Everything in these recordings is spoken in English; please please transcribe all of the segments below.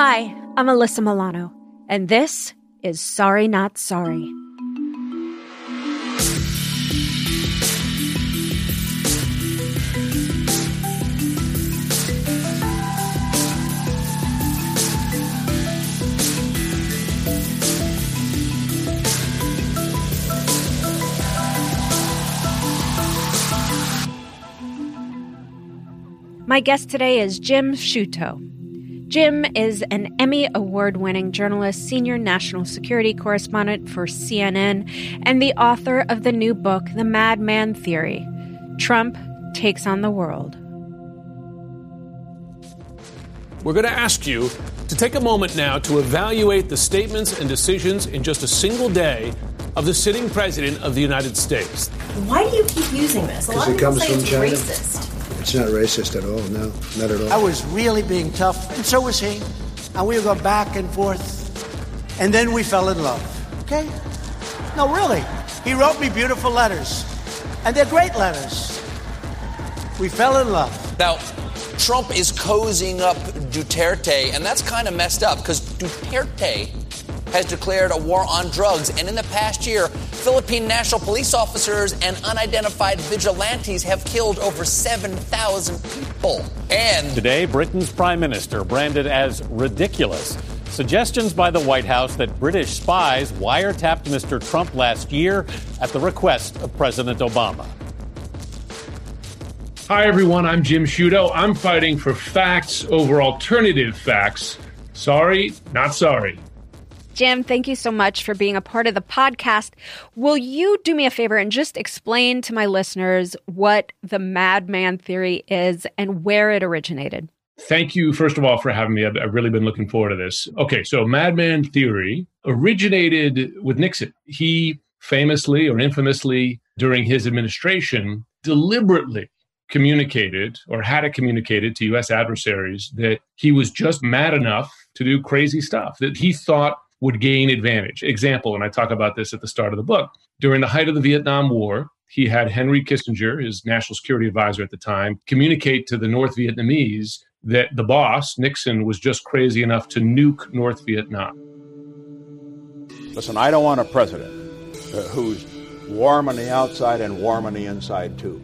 Hi, I'm Alyssa Milano, and this is Sorry Not Sorry. My guest today is Jim Sciutto. Jim is an Emmy Award winning journalist, senior national security correspondent for CNN, and the author of the new book, The Madman Theory Trump Takes on the World. We're going to ask you to take a moment now to evaluate the statements and decisions in just a single day of the sitting president of the United States. Why do you keep using this? A lot of it comes from China. Racist. It's not racist at all, no, not at all. I was really being tough, and so was he. And we would go back and forth, and then we fell in love. Okay? No, really. He wrote me beautiful letters, and they're great letters. We fell in love. Now, Trump is cozying up Duterte, and that's kind of messed up because Duterte has declared a war on drugs. And in the past year, Philippine national police officers and unidentified vigilantes have killed over 7,000 people. And today, Britain's prime minister branded as ridiculous. Suggestions by the White House that British spies wiretapped Mr. Trump last year at the request of President Obama. Hi, everyone. I'm Jim Sciutto. I'm fighting for facts over alternative facts. Sorry, not sorry. Jim, thank you so much for being a part of the podcast. Will you do me a favor and just explain to my listeners what the madman theory is and where it originated? Thank you, first of all, for having me. I've, I've really been looking forward to this. Okay, so madman theory originated with Nixon. He famously or infamously, during his administration, deliberately communicated or had it communicated to US adversaries that he was just mad enough to do crazy stuff, that he thought would gain advantage. Example, and I talk about this at the start of the book. During the height of the Vietnam War, he had Henry Kissinger, his national security advisor at the time, communicate to the North Vietnamese that the boss, Nixon, was just crazy enough to nuke North Vietnam. Listen, I don't want a president uh, who's warm on the outside and warm on the inside, too.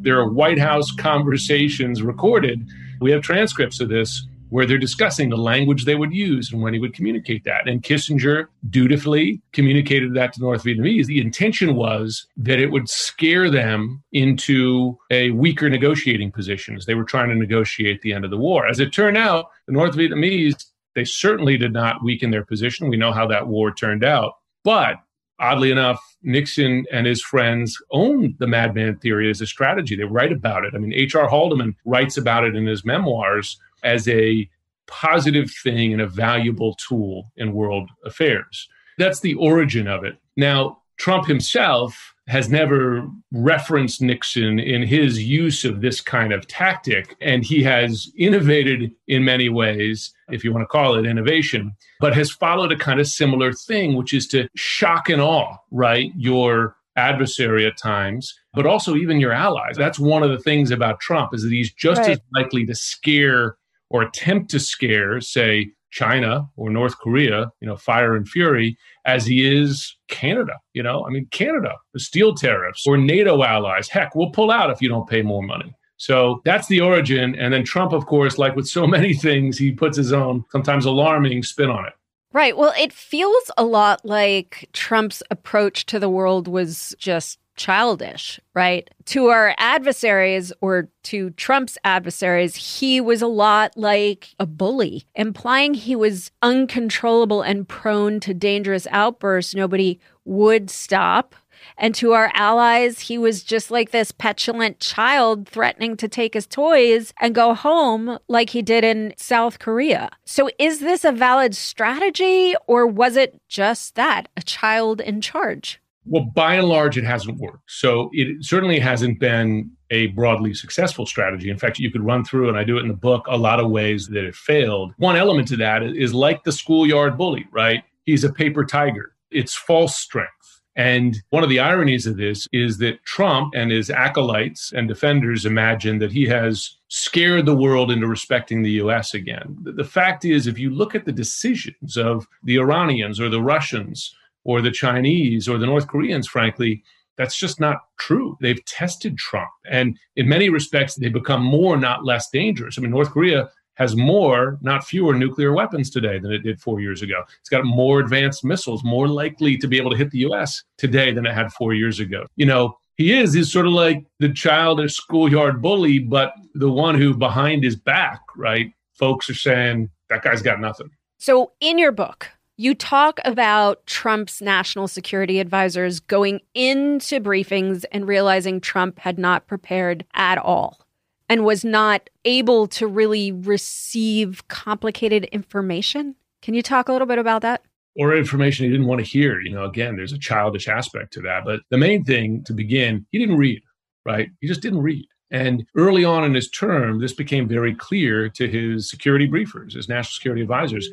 There are White House conversations recorded. We have transcripts of this where they're discussing the language they would use and when he would communicate that. And Kissinger dutifully communicated that to North Vietnamese. The intention was that it would scare them into a weaker negotiating position as they were trying to negotiate the end of the war. As it turned out, the North Vietnamese, they certainly did not weaken their position. We know how that war turned out. But oddly enough, Nixon and his friends own the madman theory as a strategy. They write about it. I mean, H.R. Haldeman writes about it in his memoirs as a positive thing and a valuable tool in world affairs. That's the origin of it. Now, Trump himself has never referenced Nixon in his use of this kind of tactic, and he has innovated in many ways, if you want to call it innovation, but has followed a kind of similar thing, which is to shock and awe, right? Your adversary at times, but also even your allies. That's one of the things about Trump is that he's just right. as likely to scare or attempt to scare, say, China or North Korea, you know, fire and fury, as he is Canada. You know, I mean, Canada, the steel tariffs, or NATO allies. Heck, we'll pull out if you don't pay more money. So that's the origin. And then Trump, of course, like with so many things, he puts his own sometimes alarming spin on it. Right. Well, it feels a lot like Trump's approach to the world was just childish, right? To our adversaries or to Trump's adversaries, he was a lot like a bully, implying he was uncontrollable and prone to dangerous outbursts nobody would stop. And to our allies, he was just like this petulant child threatening to take his toys and go home like he did in South Korea. So, is this a valid strategy or was it just that, a child in charge? Well, by and large, it hasn't worked. So it certainly hasn't been a broadly successful strategy. In fact, you could run through, and I do it in the book, a lot of ways that it failed. One element to that is like the schoolyard bully, right? He's a paper tiger. It's false strength. And one of the ironies of this is that Trump and his acolytes and defenders imagine that he has scared the world into respecting the US again. The fact is, if you look at the decisions of the Iranians or the Russians or the Chinese or the North Koreans, frankly, that's just not true. They've tested Trump. And in many respects, they become more, not less dangerous. I mean, North Korea has more, not fewer, nuclear weapons today than it did four years ago. It's got more advanced missiles, more likely to be able to hit the US today than it had four years ago. You know, he is, he's sort of like the childish schoolyard bully, but the one who behind his back, right? Folks are saying that guy's got nothing. So in your book, you talk about Trump's national security advisors going into briefings and realizing Trump had not prepared at all and was not able to really receive complicated information. Can you talk a little bit about that? Or information he didn't want to hear. You know, again, there's a childish aspect to that. But the main thing to begin, he didn't read, right? He just didn't read. And early on in his term, this became very clear to his security briefers, his national security advisors.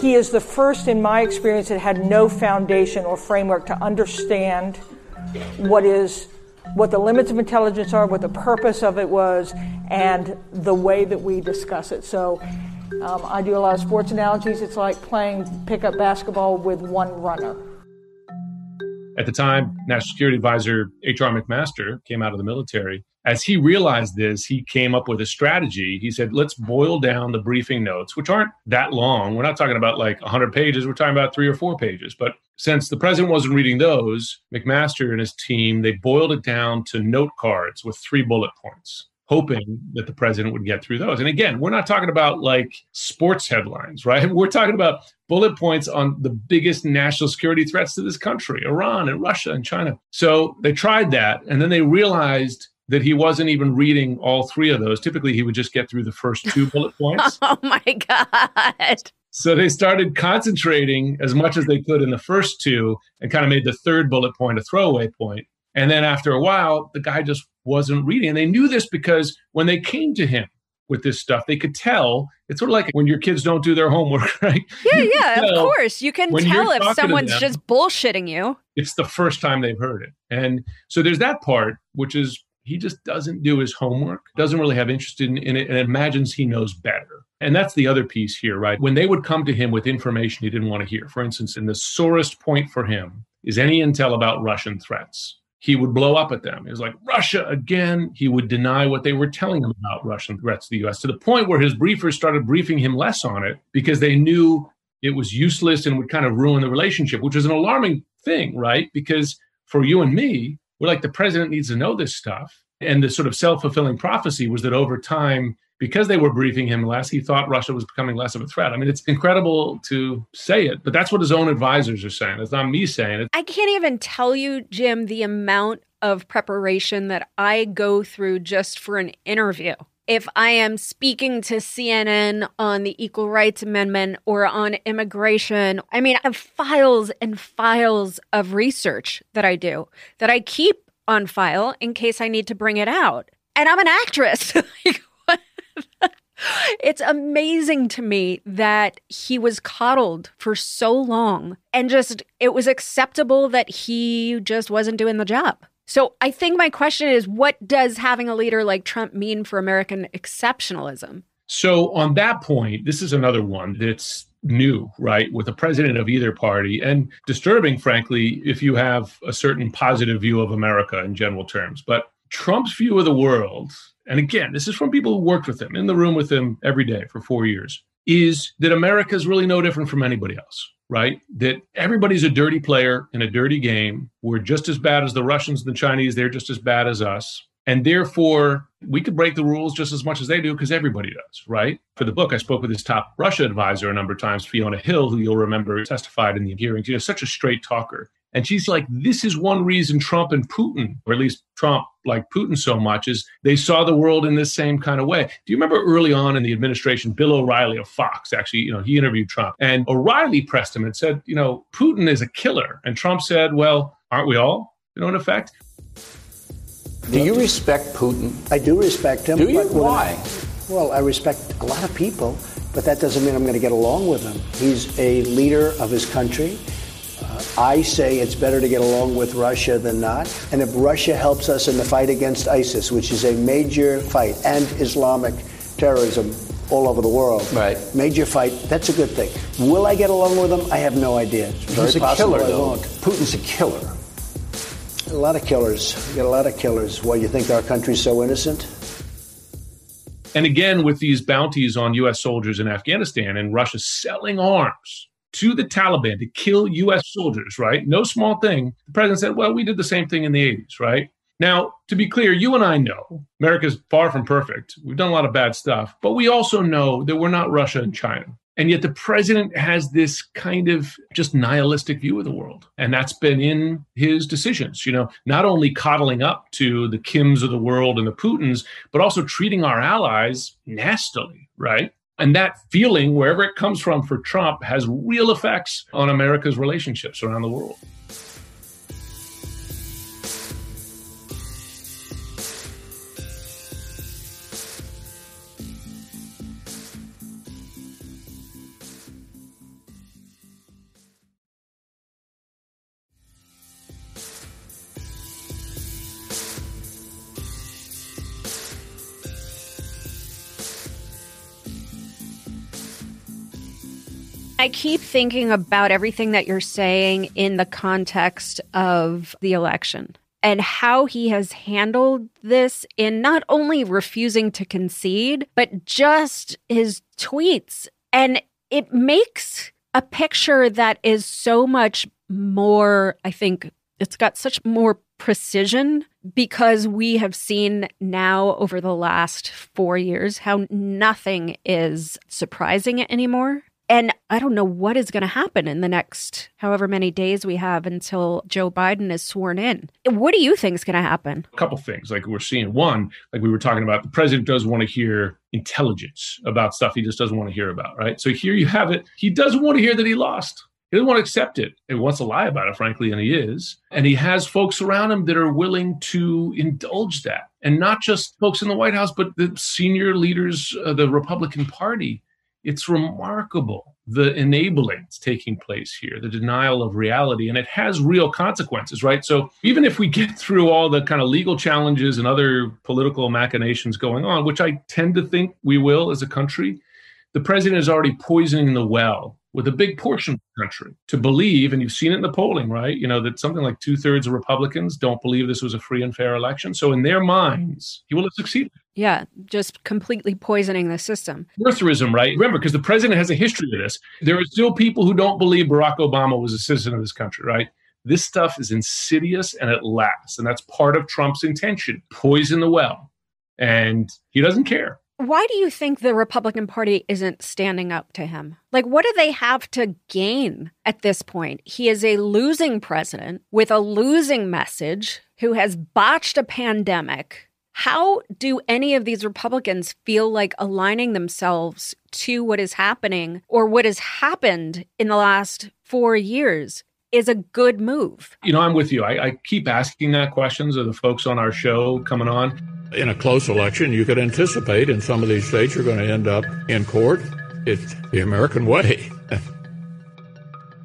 He is the first, in my experience, that had no foundation or framework to understand what is what the limits of intelligence are, what the purpose of it was, and the way that we discuss it. So um, I do a lot of sports analogies. It's like playing pickup basketball with one runner. At the time, National Security Advisor H.R. McMaster came out of the military. As he realized this, he came up with a strategy. He said, let's boil down the briefing notes, which aren't that long. We're not talking about like 100 pages, we're talking about three or four pages. But since the president wasn't reading those, McMaster and his team, they boiled it down to note cards with three bullet points hoping that the president would get through those. And again, we're not talking about like sports headlines, right? We're talking about bullet points on the biggest national security threats to this country Iran and Russia and China. So they tried that. And then they realized that he wasn't even reading all three of those. Typically, he would just get through the first two bullet points. oh my God. So they started concentrating as much as they could in the first two and kind of made the third bullet point a throwaway point. And then after a while, the guy just wasn't reading. And they knew this because when they came to him with this stuff, they could tell. It's sort of like when your kids don't do their homework, right? Yeah, yeah, of course. You can tell if someone's them, just bullshitting you. It's the first time they've heard it. And so there's that part, which is he just doesn't do his homework, doesn't really have interest in, in it, and imagines he knows better. And that's the other piece here, right? When they would come to him with information he didn't want to hear, for instance, in the sorest point for him is any intel about Russian threats he would blow up at them. He was like, Russia again. He would deny what they were telling him about Russian threats to the US to the point where his briefers started briefing him less on it because they knew it was useless and would kind of ruin the relationship, which is an alarming thing, right? Because for you and me, we're like, the president needs to know this stuff. And the sort of self fulfilling prophecy was that over time, because they were briefing him less, he thought Russia was becoming less of a threat. I mean, it's incredible to say it, but that's what his own advisors are saying. It's not me saying it. I can't even tell you, Jim, the amount of preparation that I go through just for an interview. If I am speaking to CNN on the Equal Rights Amendment or on immigration, I mean, I have files and files of research that I do that I keep on file in case I need to bring it out. And I'm an actress. it's amazing to me that he was coddled for so long and just it was acceptable that he just wasn't doing the job. So I think my question is what does having a leader like Trump mean for American exceptionalism? So on that point, this is another one that's new, right, with a president of either party, and disturbing, frankly, if you have a certain positive view of America in general terms. But Trump's view of the world and again, this is from people who worked with him in the room with him every day for four years, is that America is really no different from anybody else, right? That everybody's a dirty player in a dirty game. We're just as bad as the Russians and the Chinese, they're just as bad as us. And therefore, we could break the rules just as much as they do because everybody does, right? For the book, I spoke with his top Russia advisor a number of times, Fiona Hill, who you'll remember testified in the hearings. She's such a straight talker. And she's like, this is one reason Trump and Putin, or at least Trump like Putin so much, is they saw the world in this same kind of way. Do you remember early on in the administration, Bill O'Reilly of Fox, actually, you know, he interviewed Trump and O'Reilly pressed him and said, you know, Putin is a killer. And Trump said, well, aren't we all? You know, in effect. Do you respect Putin? I do respect him. Do you? Why? I, well, I respect a lot of people, but that doesn't mean I'm going to get along with him. He's a leader of his country. I say it's better to get along with Russia than not. And if Russia helps us in the fight against ISIS, which is a major fight, and Islamic terrorism all over the world, right. major fight, that's a good thing. Will I get along with them? I have no idea. It's very He's a possible killer, I though. won't. Putin's a killer. A lot of killers. We got a lot of killers. Why you think our country's so innocent? And again, with these bounties on U.S. soldiers in Afghanistan and Russia selling arms to the Taliban to kill U.S. soldiers, right? No small thing. The president said, well, we did the same thing in the 80s, right? Now, to be clear, you and I know America's far from perfect. We've done a lot of bad stuff, but we also know that we're not Russia and China. And yet the president has this kind of just nihilistic view of the world. And that's been in his decisions, you know, not only coddling up to the Kims of the world and the Putins, but also treating our allies nastily, right? And that feeling, wherever it comes from for Trump, has real effects on America's relationships around the world. I keep thinking about everything that you're saying in the context of the election and how he has handled this in not only refusing to concede, but just his tweets. And it makes a picture that is so much more, I think, it's got such more precision because we have seen now over the last four years how nothing is surprising anymore. And I don't know what is going to happen in the next however many days we have until Joe Biden is sworn in. What do you think is going to happen? A couple things like we're seeing. One, like we were talking about, the president does want to hear intelligence about stuff he just doesn't want to hear about, right? So here you have it. He doesn't want to hear that he lost. He doesn't want to accept it. He wants to lie about it, frankly, and he is. And he has folks around him that are willing to indulge that. And not just folks in the White House, but the senior leaders of the Republican Party. It's remarkable the enabling that's taking place here, the denial of reality, and it has real consequences, right? So even if we get through all the kind of legal challenges and other political machinations going on, which I tend to think we will as a country, the president is already poisoning the well with a big portion of the country to believe, and you've seen it in the polling, right? You know, that something like two thirds of Republicans don't believe this was a free and fair election. So in their minds, he will have succeeded. Yeah, just completely poisoning the system. Birtherism, right? Remember, because the president has a history of this. There are still people who don't believe Barack Obama was a citizen of this country, right? This stuff is insidious and it lasts. And that's part of Trump's intention poison the well. And he doesn't care. Why do you think the Republican Party isn't standing up to him? Like, what do they have to gain at this point? He is a losing president with a losing message who has botched a pandemic. How do any of these Republicans feel like aligning themselves to what is happening or what has happened in the last four years? Is a good move. You know, I'm with you. I, I keep asking that questions of the folks on our show coming on. In a close election, you could anticipate in some of these states you're going to end up in court. It's the American way.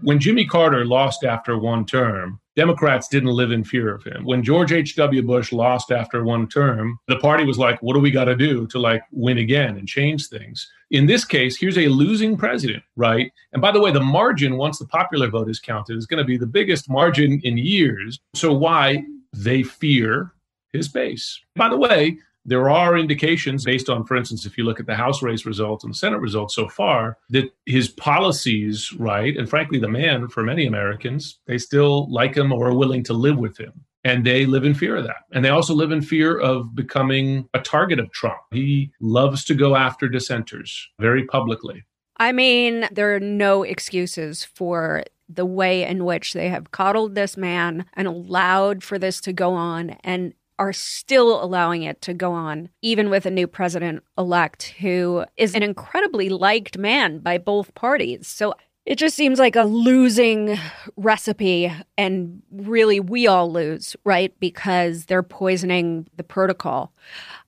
when Jimmy Carter lost after one term, Democrats didn't live in fear of him. When George H.W. Bush lost after one term, the party was like, what do we got to do to like win again and change things? In this case, here's a losing president, right? And by the way, the margin, once the popular vote is counted, is going to be the biggest margin in years. So why they fear his base. By the way, there are indications based on, for instance, if you look at the House race results and the Senate results so far, that his policies, right, and frankly, the man for many Americans, they still like him or are willing to live with him. And they live in fear of that. And they also live in fear of becoming a target of Trump. He loves to go after dissenters very publicly. I mean, there are no excuses for the way in which they have coddled this man and allowed for this to go on and are still allowing it to go on, even with a new president elect who is an incredibly liked man by both parties. So it just seems like a losing recipe. And really, we all lose, right? Because they're poisoning the protocol.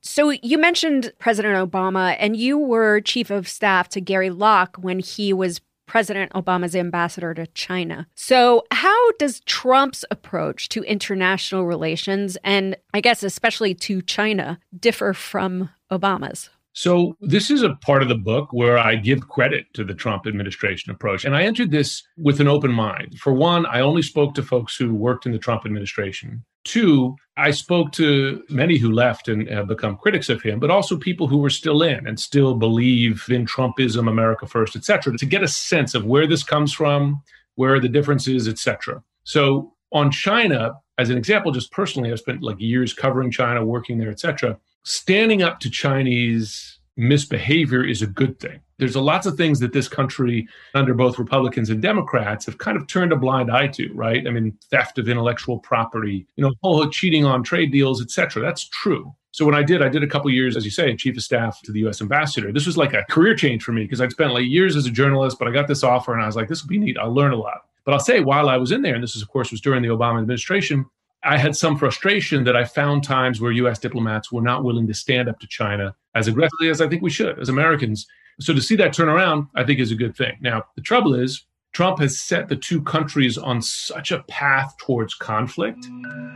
So you mentioned President Obama, and you were chief of staff to Gary Locke when he was President Obama's ambassador to China. So, how does Trump's approach to international relations, and I guess especially to China, differ from Obama's? So, this is a part of the book where I give credit to the Trump administration approach. And I entered this with an open mind. For one, I only spoke to folks who worked in the Trump administration. Two, I spoke to many who left and have become critics of him, but also people who were still in and still believe in Trumpism, America first, et cetera, to get a sense of where this comes from, where are the differences, et cetera. So, on China, as an example, just personally, I've spent like years covering China, working there, et cetera standing up to Chinese misbehavior is a good thing. There's a lots of things that this country, under both Republicans and Democrats, have kind of turned a blind eye to, right? I mean, theft of intellectual property, you know, whole cheating on trade deals, et cetera. That's true. So when I did, I did a couple years, as you say, chief of staff to the U.S. ambassador. This was like a career change for me because I'd spent like years as a journalist, but I got this offer and I was like, this will be neat. I'll learn a lot. But I'll say, while I was in there, and this is, of course, was during the Obama administration, I had some frustration that I found times where US diplomats were not willing to stand up to China as aggressively as I think we should as Americans. So to see that turn around, I think is a good thing. Now, the trouble is, Trump has set the two countries on such a path towards conflict.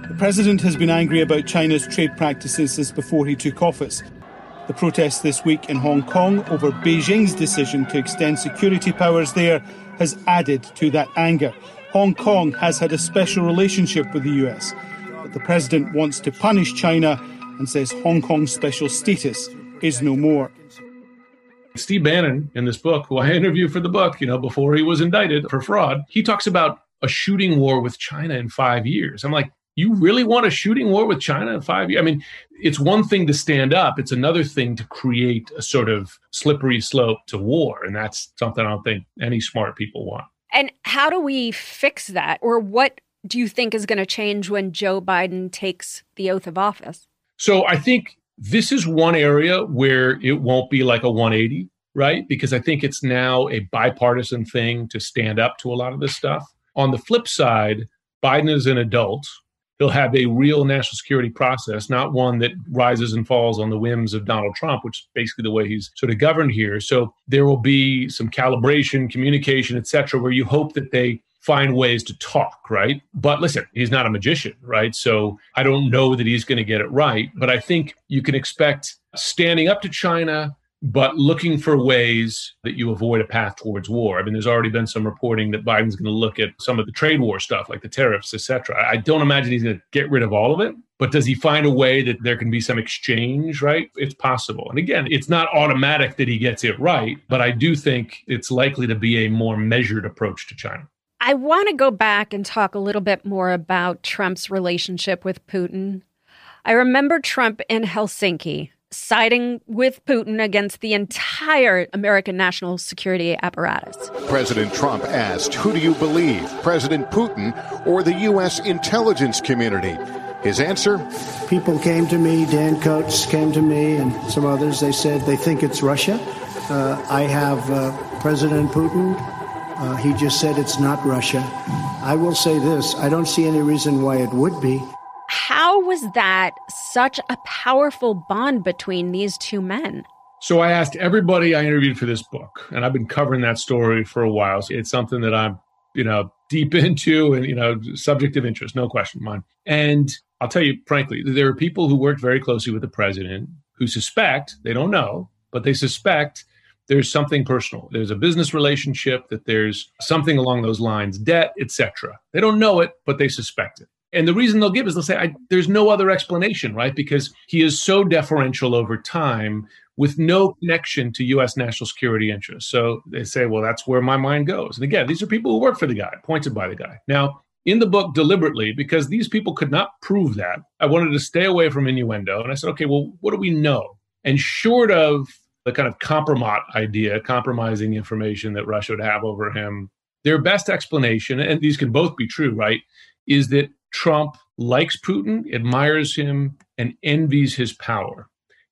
The president has been angry about China's trade practices since before he took office. The protests this week in Hong Kong over Beijing's decision to extend security powers there has added to that anger. Hong Kong has had a special relationship with the US, but the president wants to punish China and says Hong Kong's special status is no more. Steve Bannon in this book, who I interviewed for the book, you know, before he was indicted for fraud, he talks about a shooting war with China in five years. I'm like, you really want a shooting war with China in five years? I mean, it's one thing to stand up, it's another thing to create a sort of slippery slope to war. And that's something I don't think any smart people want. And how do we fix that? Or what do you think is going to change when Joe Biden takes the oath of office? So I think this is one area where it won't be like a 180, right? Because I think it's now a bipartisan thing to stand up to a lot of this stuff. On the flip side, Biden is an adult he'll have a real national security process, not one that rises and falls on the whims of Donald Trump, which is basically the way he's sort of governed here. So there will be some calibration, communication, et cetera, where you hope that they find ways to talk, right? But listen, he's not a magician, right? So I don't know that he's going to get it right, but I think you can expect standing up to China, but looking for ways that you avoid a path towards war. I mean, there's already been some reporting that Biden's going to look at some of the trade war stuff, like the tariffs, et cetera. I don't imagine he's going to get rid of all of it, but does he find a way that there can be some exchange, right? It's possible. And again, it's not automatic that he gets it right, but I do think it's likely to be a more measured approach to China. I want to go back and talk a little bit more about Trump's relationship with Putin. I remember Trump in Helsinki siding with Putin against the entire American national security apparatus. President Trump asked, Who do you believe, President Putin or the U.S. intelligence community? His answer? People came to me, Dan Coats came to me, and some others. They said they think it's Russia. Uh, I have uh, President Putin. Uh, he just said it's not Russia. I will say this I don't see any reason why it would be. How was that such a powerful bond between these two men? So I asked everybody I interviewed for this book, and I've been covering that story for a while. So it's something that I'm, you know, deep into and, you know, subject of interest, no question mine. And I'll tell you frankly, there are people who worked very closely with the president who suspect, they don't know, but they suspect there's something personal. There's a business relationship, that there's something along those lines, debt, etc. They don't know it, but they suspect it. And the reason they'll give is they'll say, there's no other explanation, right? Because he is so deferential over time with no connection to U.S. national security interests. So they say, well, that's where my mind goes. And again, these are people who work for the guy, appointed by the guy. Now, in the book, deliberately, because these people could not prove that, I wanted to stay away from innuendo. And I said, okay, well, what do we know? And short of the kind of compromise idea, compromising information that Russia would have over him, their best explanation, and these can both be true, right, is that Trump likes Putin, admires him, and envies his power.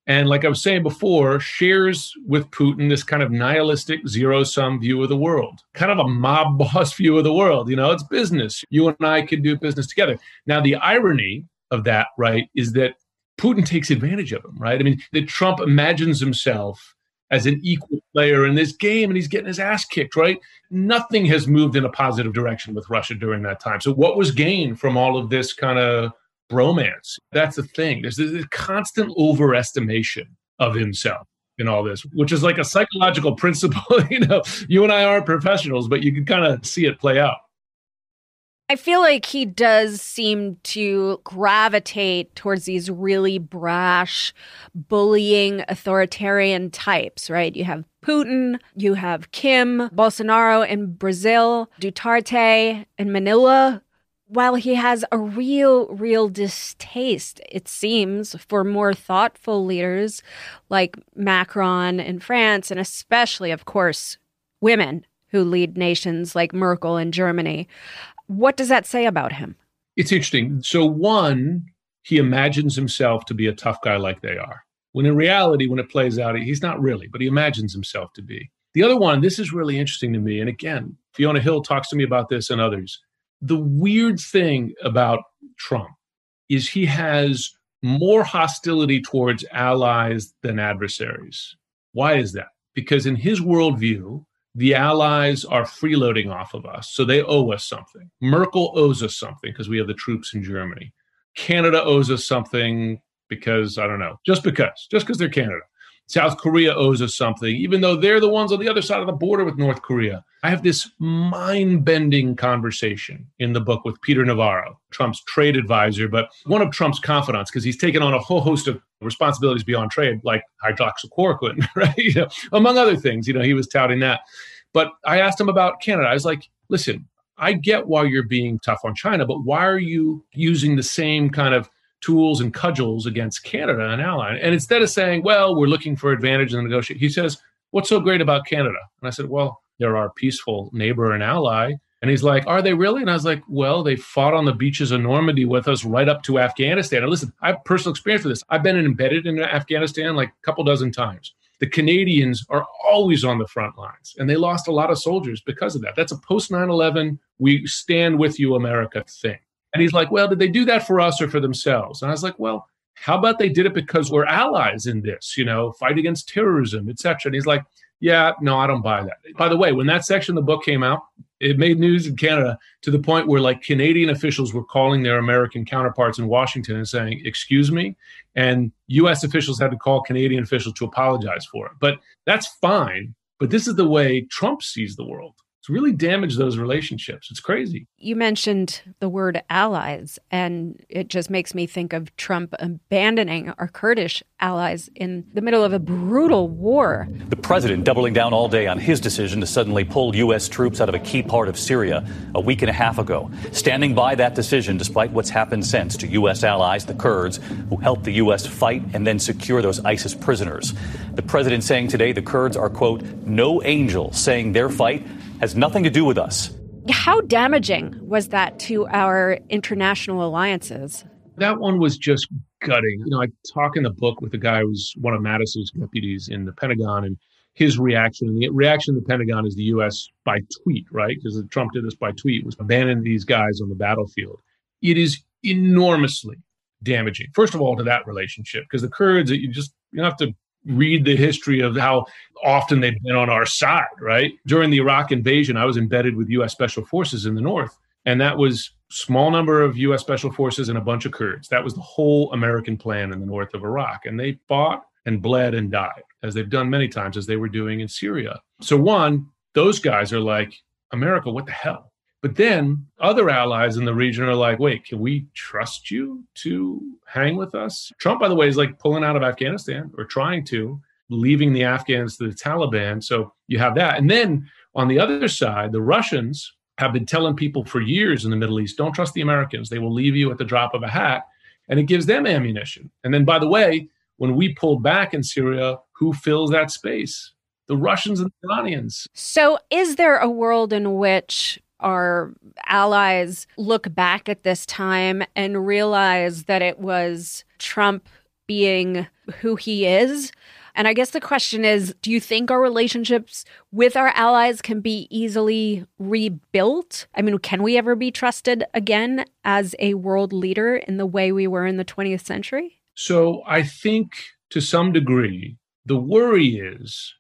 And like I was saying before, shares with Putin this kind of nihilistic zero sum view of the world, kind of a mob boss view of the world. You know, it's business. You and I can do business together. Now, the irony of that, right, is that Putin takes advantage of him, right? I mean, that Trump imagines himself as an equal player in this game and he's getting his ass kicked, right? Nothing has moved in a positive direction with Russia during that time. So, what was gained from all of this kind of bromance? That's the thing. There's this constant overestimation of himself in all this, which is like a psychological principle. you know, you and I aren't professionals, but you can kind of see it play out. I feel like he does seem to gravitate towards these really brash, bullying, authoritarian types, right? You have Putin, you have Kim, Bolsonaro in Brazil, Duterte in Manila. While he has a real, real distaste, it seems, for more thoughtful leaders like Macron in France, and especially, of course, women who lead nations like Merkel in Germany. What does that say about him? It's interesting. So, one, he imagines himself to be a tough guy like they are. When in reality, when it plays out, he's not really, but he imagines himself to be. The other one, this is really interesting to me. And again, Fiona Hill talks to me about this and others. The weird thing about Trump is he has more hostility towards allies than adversaries. Why is that? Because in his worldview, the Allies are freeloading off of us, so they owe us something. Merkel owes us something because we have the troops in Germany. Canada owes us something because, I don't know, just because, just because they're Canada. South Korea owes us something, even though they're the ones on the other side of the border with North Korea. I have this mind bending conversation in the book with Peter Navarro, Trump's trade advisor, but one of Trump's confidants, because he's taken on a whole host of responsibilities beyond trade, like hydroxychloroquine, right? You know, among other things, you know, he was touting that. But I asked him about Canada. I was like, listen, I get why you're being tough on China, but why are you using the same kind of tools and cudgels against Canada, an ally. And instead of saying, well, we're looking for advantage in the negotiation, he says, what's so great about Canada? And I said, well, they're our peaceful neighbor and ally. And he's like, Are they really? And I was like, Well, they fought on the beaches of Normandy with us right up to Afghanistan. And listen, I have personal experience with this. I've been embedded in Afghanistan like a couple dozen times. The Canadians are always on the front lines, and they lost a lot of soldiers because of that. That's a post 9 11, we stand with you, America thing. And he's like, well, did they do that for us or for themselves? And I was like, well, how about they did it because we're allies in this, you know, fight against terrorism, etc. And he's like, yeah, no, I don't buy that. By the way, when that section of the book came out, it made news in Canada to the point where like Canadian officials were calling their American counterparts in Washington and saying, "Excuse me," and U.S. officials had to call Canadian officials to apologize for it. But that's fine. But this is the way Trump sees the world it's really damaged those relationships. It's crazy. You mentioned the word allies, and it just makes me think of Trump abandoning our Kurdish allies in the middle of a brutal war. The president doubling down all day on his decision to suddenly pull U.S. troops out of a key part of Syria a week and a half ago, standing by that decision despite what's happened since to U.S. allies, the Kurds, who helped the U.S. fight and then secure those ISIS prisoners. The president saying today the Kurds are, quote, no angels, saying their fight has nothing to do with us. How damaging was that to our international alliances? That one was just gutting. You know, I talk in the book with a guy who's one of Mattis's deputies in the Pentagon, and his reaction. And the reaction of the Pentagon is the U.S. by tweet, right? Because Trump did this by tweet, was abandoning these guys on the battlefield. It is enormously damaging. First of all, to that relationship, because the Kurds, you just you have to read the history of how often they've been on our side, right? During the Iraq invasion, I was embedded with US Special Forces in the north, and that was small number of US Special Forces and a bunch of Kurds. That was the whole American plan in the north of Iraq, and they fought and bled and died as they've done many times as they were doing in Syria. So one, those guys are like, America, what the hell? But then other allies in the region are like, wait, can we trust you to hang with us? Trump, by the way, is like pulling out of Afghanistan or trying to, leaving the Afghans to the Taliban. So you have that. And then on the other side, the Russians have been telling people for years in the Middle East, don't trust the Americans. They will leave you at the drop of a hat. And it gives them ammunition. And then, by the way, when we pulled back in Syria, who fills that space? The Russians and the Iranians. So, is there a world in which our allies look back at this time and realize that it was Trump being who he is. And I guess the question is do you think our relationships with our allies can be easily rebuilt? I mean, can we ever be trusted again as a world leader in the way we were in the 20th century? So I think to some degree, the worry is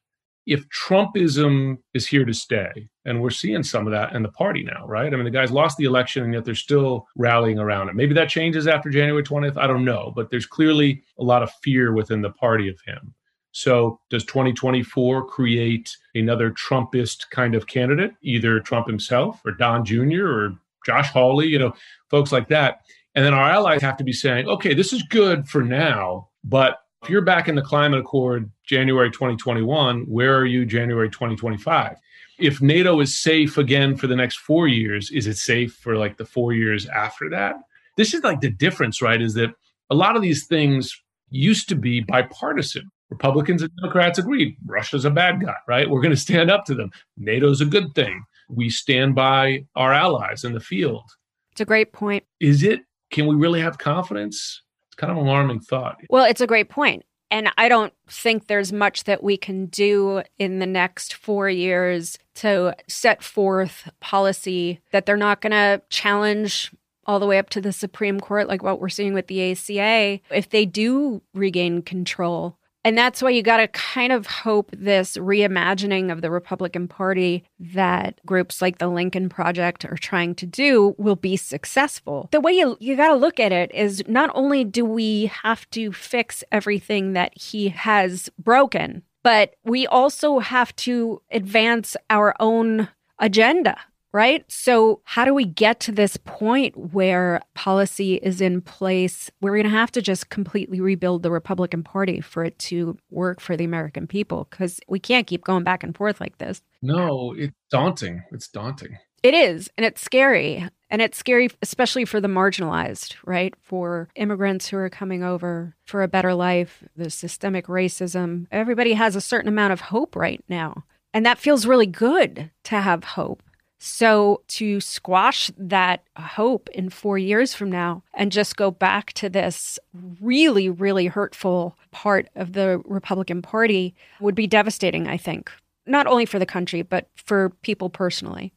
if Trumpism is here to stay, and we're seeing some of that in the party now, right? I mean, the guys lost the election and yet they're still rallying around it. Maybe that changes after January 20th. I don't know. But there's clearly a lot of fear within the party of him. So, does 2024 create another Trumpist kind of candidate, either Trump himself or Don Jr. or Josh Hawley, you know, folks like that? And then our allies have to be saying, okay, this is good for now, but if you're back in the climate accord January 2021, where are you January 2025? If NATO is safe again for the next four years, is it safe for like the four years after that? This is like the difference, right? Is that a lot of these things used to be bipartisan. Republicans and Democrats agreed Russia's a bad guy, right? We're going to stand up to them. NATO's a good thing. We stand by our allies in the field. It's a great point. Is it? Can we really have confidence? Kind of alarming thought. Well, it's a great point. And I don't think there's much that we can do in the next four years to set forth policy that they're not going to challenge all the way up to the Supreme Court, like what we're seeing with the ACA. If they do regain control, and that's why you got to kind of hope this reimagining of the Republican Party that groups like the Lincoln Project are trying to do will be successful. The way you, you got to look at it is not only do we have to fix everything that he has broken, but we also have to advance our own agenda right? So, how do we get to this point where policy is in place? We're going to have to just completely rebuild the Republican Party for it to work for the American people because we can't keep going back and forth like this. No, it's daunting. It's daunting. It is, and it's scary. And it's scary, especially for the marginalized, right? For immigrants who are coming over for a better life, the systemic racism. Everybody has a certain amount of hope right now. And that feels really good to have hope. So to squash that hope in four years from now and just go back to this really, really hurtful part of the Republican Party would be devastating, I think. Not only for the country, but for people personally.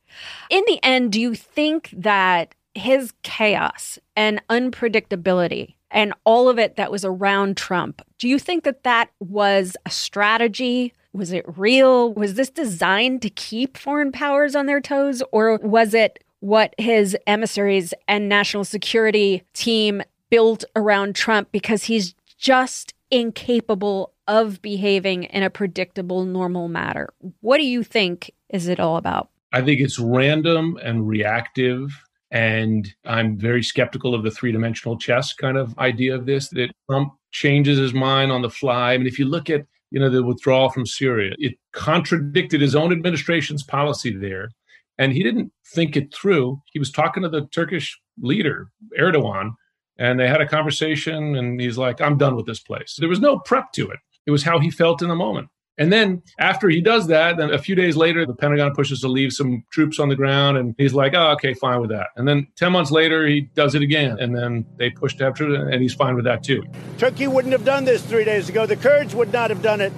In the end, do you think that his chaos and unpredictability and all of it that was around Trump, do you think that that was a strategy was it real? Was this designed to keep foreign powers on their toes? Or was it what his emissaries and national security team built around Trump because he's just incapable of behaving in a predictable, normal manner? What do you think is it all about? I think it's random and reactive. And I'm very skeptical of the three dimensional chess kind of idea of this, that Trump changes his mind on the fly. I mean, if you look at you know, the withdrawal from Syria. It contradicted his own administration's policy there. And he didn't think it through. He was talking to the Turkish leader, Erdogan, and they had a conversation. And he's like, I'm done with this place. There was no prep to it, it was how he felt in the moment. And then after he does that, then a few days later, the Pentagon pushes to leave some troops on the ground, and he's like, "Oh, okay, fine with that." And then ten months later, he does it again, and then they push to have troops, and he's fine with that too. Turkey wouldn't have done this three days ago. The Kurds would not have done it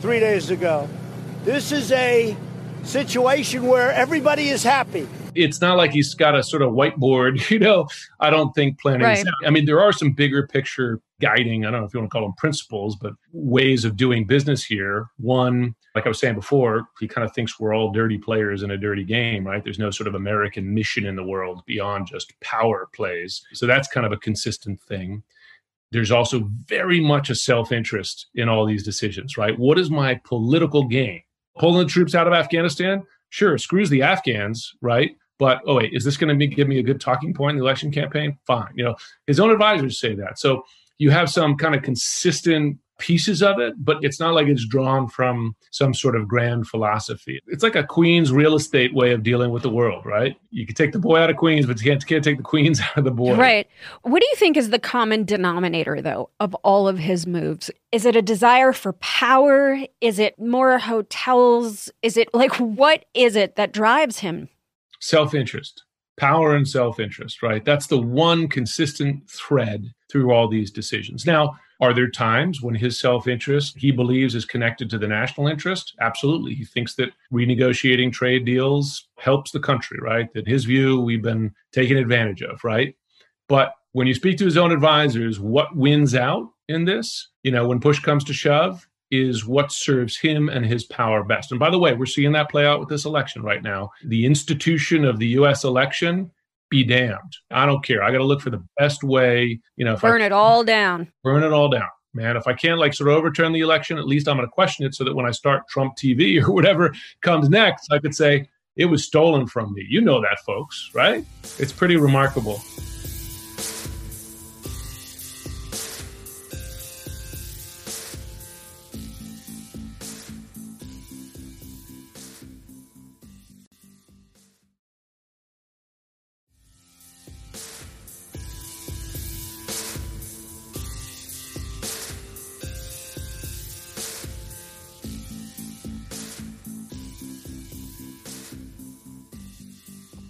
three days ago. This is a situation where everybody is happy it's not like he's got a sort of whiteboard, you know. I don't think planning. Right. I mean, there are some bigger picture guiding, I don't know if you want to call them principles, but ways of doing business here. One, like I was saying before, he kind of thinks we're all dirty players in a dirty game, right? There's no sort of American mission in the world beyond just power plays. So that's kind of a consistent thing. There's also very much a self interest in all these decisions, right? What is my political gain? Pulling the troops out of Afghanistan? Sure, screws the Afghans, right? But oh wait, is this going to give me a good talking point in the election campaign? Fine. You know, his own advisors say that. So you have some kind of consistent pieces of it, but it's not like it's drawn from some sort of grand philosophy. It's like a Queen's real estate way of dealing with the world, right? You can take the boy out of Queens, but you can't, can't take the Queens out of the boy. Right. What do you think is the common denominator, though, of all of his moves? Is it a desire for power? Is it more hotels? Is it like, what is it that drives him? Self interest power and self interest, right? That's the one consistent thread through all these decisions. Now, are there times when his self interest he believes is connected to the national interest? Absolutely. He thinks that renegotiating trade deals helps the country, right? That his view we've been taken advantage of, right? But when you speak to his own advisors, what wins out in this? You know, when push comes to shove, is what serves him and his power best. And by the way, we're seeing that play out with this election right now. The institution of the US election, be damned. I don't care. I got to look for the best way, you know, burn I, it all down. Burn it all down. Man, if I can't like sort of overturn the election, at least I'm going to question it so that when I start Trump TV or whatever comes next, I could say it was stolen from me. You know that, folks, right? It's pretty remarkable.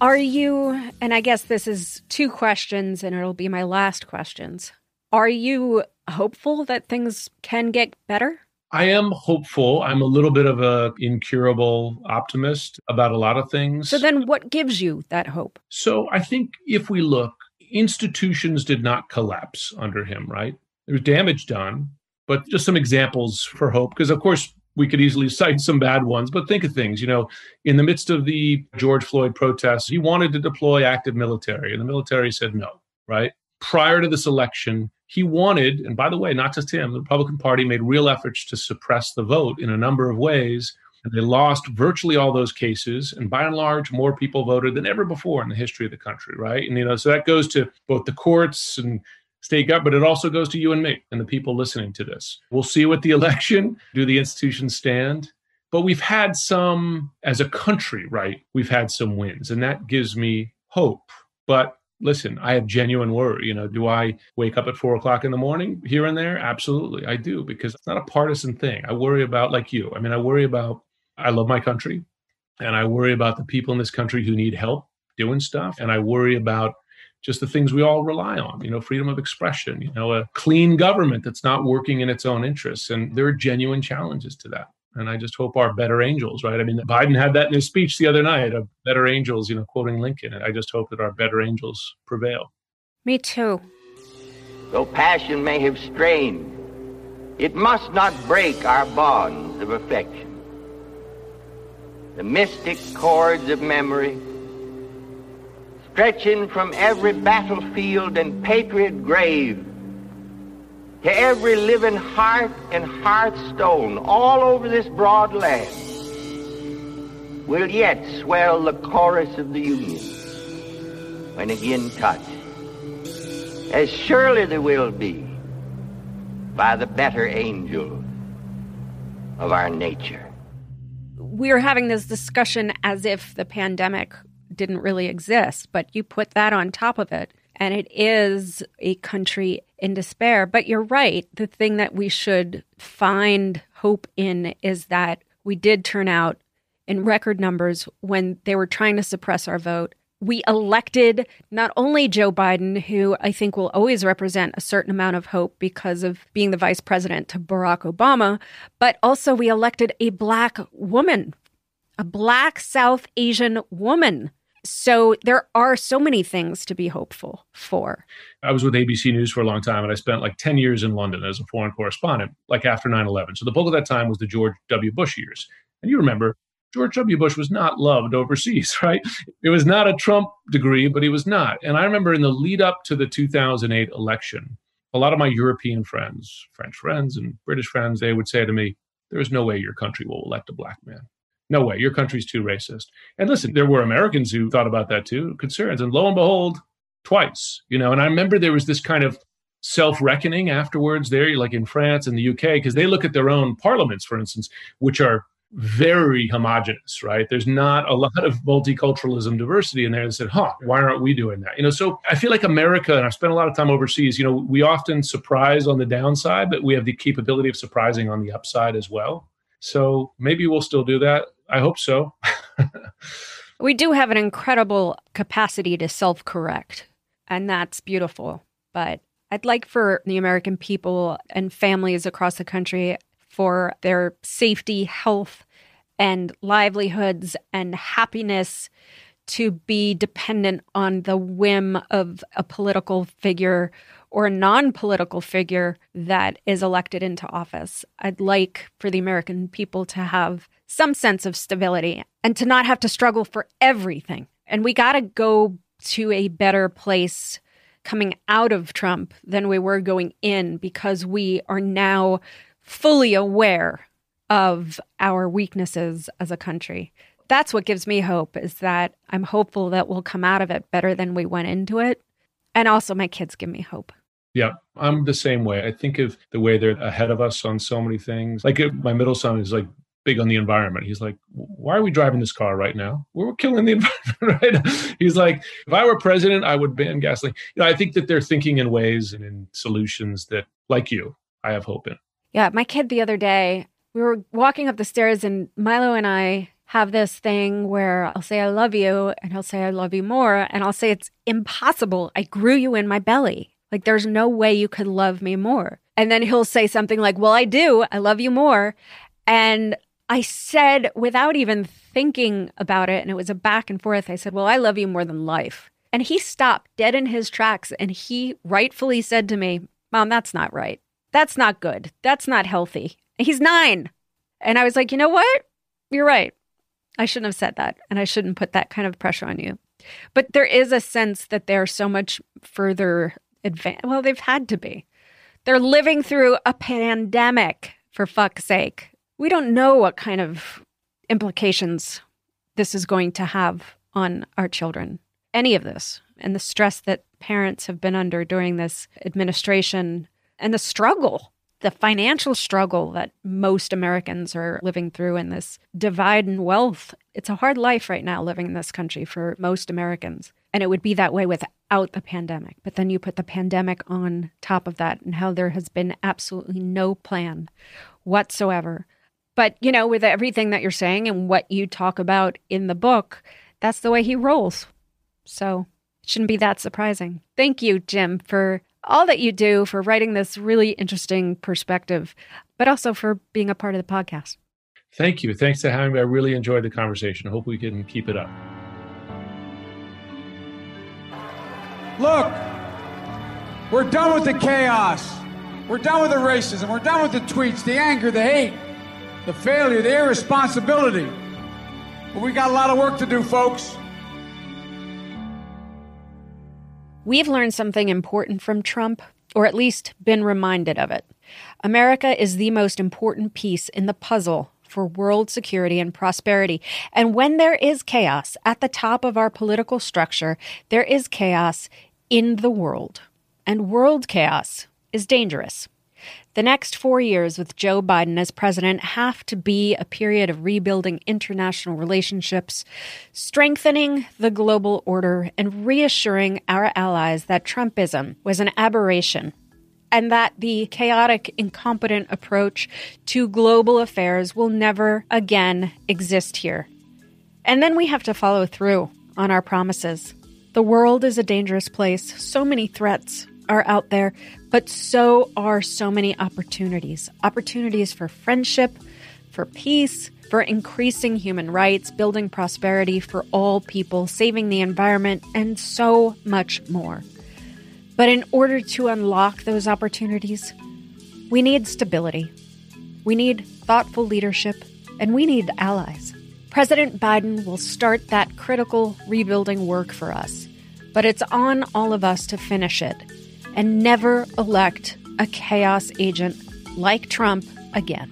Are you, and I guess this is two questions and it'll be my last questions. Are you hopeful that things can get better? I am hopeful. I'm a little bit of a incurable optimist about a lot of things. So then what gives you that hope? So I think if we look, institutions did not collapse under him, right? There was damage done, but just some examples for hope because of course we could easily cite some bad ones, but think of things, you know, in the midst of the George Floyd protests, he wanted to deploy active military, and the military said no, right? Prior to this election, he wanted, and by the way, not just him, the Republican Party made real efforts to suppress the vote in a number of ways. And they lost virtually all those cases. And by and large, more people voted than ever before in the history of the country, right? And, you know, so that goes to both the courts and state government, but it also goes to you and me and the people listening to this. We'll see what the election, do the institutions stand? But we've had some, as a country, right? We've had some wins, and that gives me hope. But listen, I have genuine worry. You know, do I wake up at four o'clock in the morning here and there? Absolutely, I do, because it's not a partisan thing. I worry about, like you, I mean, I worry about, I love my country, and I worry about the people in this country who need help doing stuff, and I worry about just the things we all rely on, you know, freedom of expression, you know, a clean government that's not working in its own interests. And there are genuine challenges to that. And I just hope our better angels, right? I mean, Biden had that in his speech the other night of better angels, you know, quoting Lincoln. And I just hope that our better angels prevail. Me too. Though passion may have strained, it must not break our bonds of affection. The mystic chords of memory stretching from every battlefield and patriot grave to every living heart and hearthstone all over this broad land will yet swell the chorus of the Union when again touched, as surely there will be by the better angel of our nature. We are having this discussion as if the pandemic didn't really exist, but you put that on top of it. And it is a country in despair. But you're right. The thing that we should find hope in is that we did turn out in record numbers when they were trying to suppress our vote. We elected not only Joe Biden, who I think will always represent a certain amount of hope because of being the vice president to Barack Obama, but also we elected a black woman, a black South Asian woman so there are so many things to be hopeful for. I was with ABC News for a long time and I spent like 10 years in London as a foreign correspondent, like after 9 11. So the bulk of that time was the George W. Bush years. And you remember, George W. Bush was not loved overseas, right? It was not a Trump degree, but he was not. And I remember in the lead up to the 2008 election, a lot of my European friends, French friends, and British friends, they would say to me, There is no way your country will elect a black man no way, your country's too racist. And listen, there were Americans who thought about that too, concerns. And lo and behold, twice, you know, and I remember there was this kind of self reckoning afterwards there, like in France and the UK, because they look at their own parliaments, for instance, which are very homogenous, right? There's not a lot of multiculturalism diversity in there that said, huh, why aren't we doing that? You know, so I feel like America, and I've spent a lot of time overseas, you know, we often surprise on the downside, but we have the capability of surprising on the upside as well. So maybe we'll still do that. I hope so. we do have an incredible capacity to self correct, and that's beautiful. But I'd like for the American people and families across the country for their safety, health, and livelihoods and happiness to be dependent on the whim of a political figure or a non political figure that is elected into office. I'd like for the American people to have some sense of stability and to not have to struggle for everything. And we got to go to a better place coming out of Trump than we were going in because we are now fully aware of our weaknesses as a country. That's what gives me hope is that I'm hopeful that we'll come out of it better than we went into it. And also, my kids give me hope. Yeah, I'm the same way. I think of the way they're ahead of us on so many things. Like my middle son is like big on the environment. He's like, why are we driving this car right now? We're killing the environment, right? He's like, if I were president, I would ban gasoline. You know, I think that they're thinking in ways and in solutions that, like you, I have hope in. Yeah, my kid the other day, we were walking up the stairs and Milo and I have this thing where I'll say I love you and he'll say I love you more and I'll say it's impossible. I grew you in my belly. Like there's no way you could love me more. And then he'll say something like, "Well, I do. I love you more." And I said without even thinking about it and it was a back and forth. I said, "Well, I love you more than life." And he stopped dead in his tracks and he rightfully said to me, "Mom, that's not right. That's not good. That's not healthy." He's 9. And I was like, "You know what? You're right. I shouldn't have said that, and I shouldn't put that kind of pressure on you. But there is a sense that they're so much further advanced. Well, they've had to be. They're living through a pandemic, for fuck's sake. We don't know what kind of implications this is going to have on our children. Any of this, and the stress that parents have been under during this administration, and the struggle the financial struggle that most Americans are living through in this divide in wealth. It's a hard life right now living in this country for most Americans. And it would be that way without the pandemic. But then you put the pandemic on top of that and how there has been absolutely no plan whatsoever. But, you know, with everything that you're saying and what you talk about in the book, that's the way he rolls. So it shouldn't be that surprising. Thank you, Jim, for all that you do for writing this really interesting perspective, but also for being a part of the podcast. Thank you. Thanks for having me. I really enjoyed the conversation. I hope we can keep it up. Look, we're done with the chaos. We're done with the racism. We're done with the tweets, the anger, the hate, the failure, the irresponsibility. But we got a lot of work to do, folks. We've learned something important from Trump, or at least been reminded of it. America is the most important piece in the puzzle for world security and prosperity. And when there is chaos at the top of our political structure, there is chaos in the world. And world chaos is dangerous. The next four years with Joe Biden as president have to be a period of rebuilding international relationships, strengthening the global order, and reassuring our allies that Trumpism was an aberration and that the chaotic, incompetent approach to global affairs will never again exist here. And then we have to follow through on our promises. The world is a dangerous place, so many threats, are out there, but so are so many opportunities opportunities for friendship, for peace, for increasing human rights, building prosperity for all people, saving the environment, and so much more. But in order to unlock those opportunities, we need stability, we need thoughtful leadership, and we need allies. President Biden will start that critical rebuilding work for us, but it's on all of us to finish it and never elect a chaos agent like Trump again.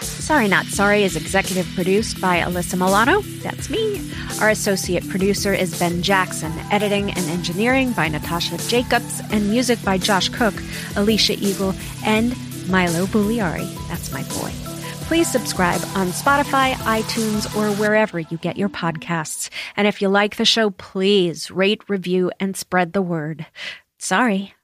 Sorry Not Sorry is executive produced by Alyssa Milano. That's me. Our associate producer is Ben Jackson. Editing and engineering by Natasha Jacobs. And music by Josh Cook, Alicia Eagle, and Milo Bugliari. That's my boy. Please subscribe on Spotify, iTunes, or wherever you get your podcasts. And if you like the show, please rate, review, and spread the word. Sorry.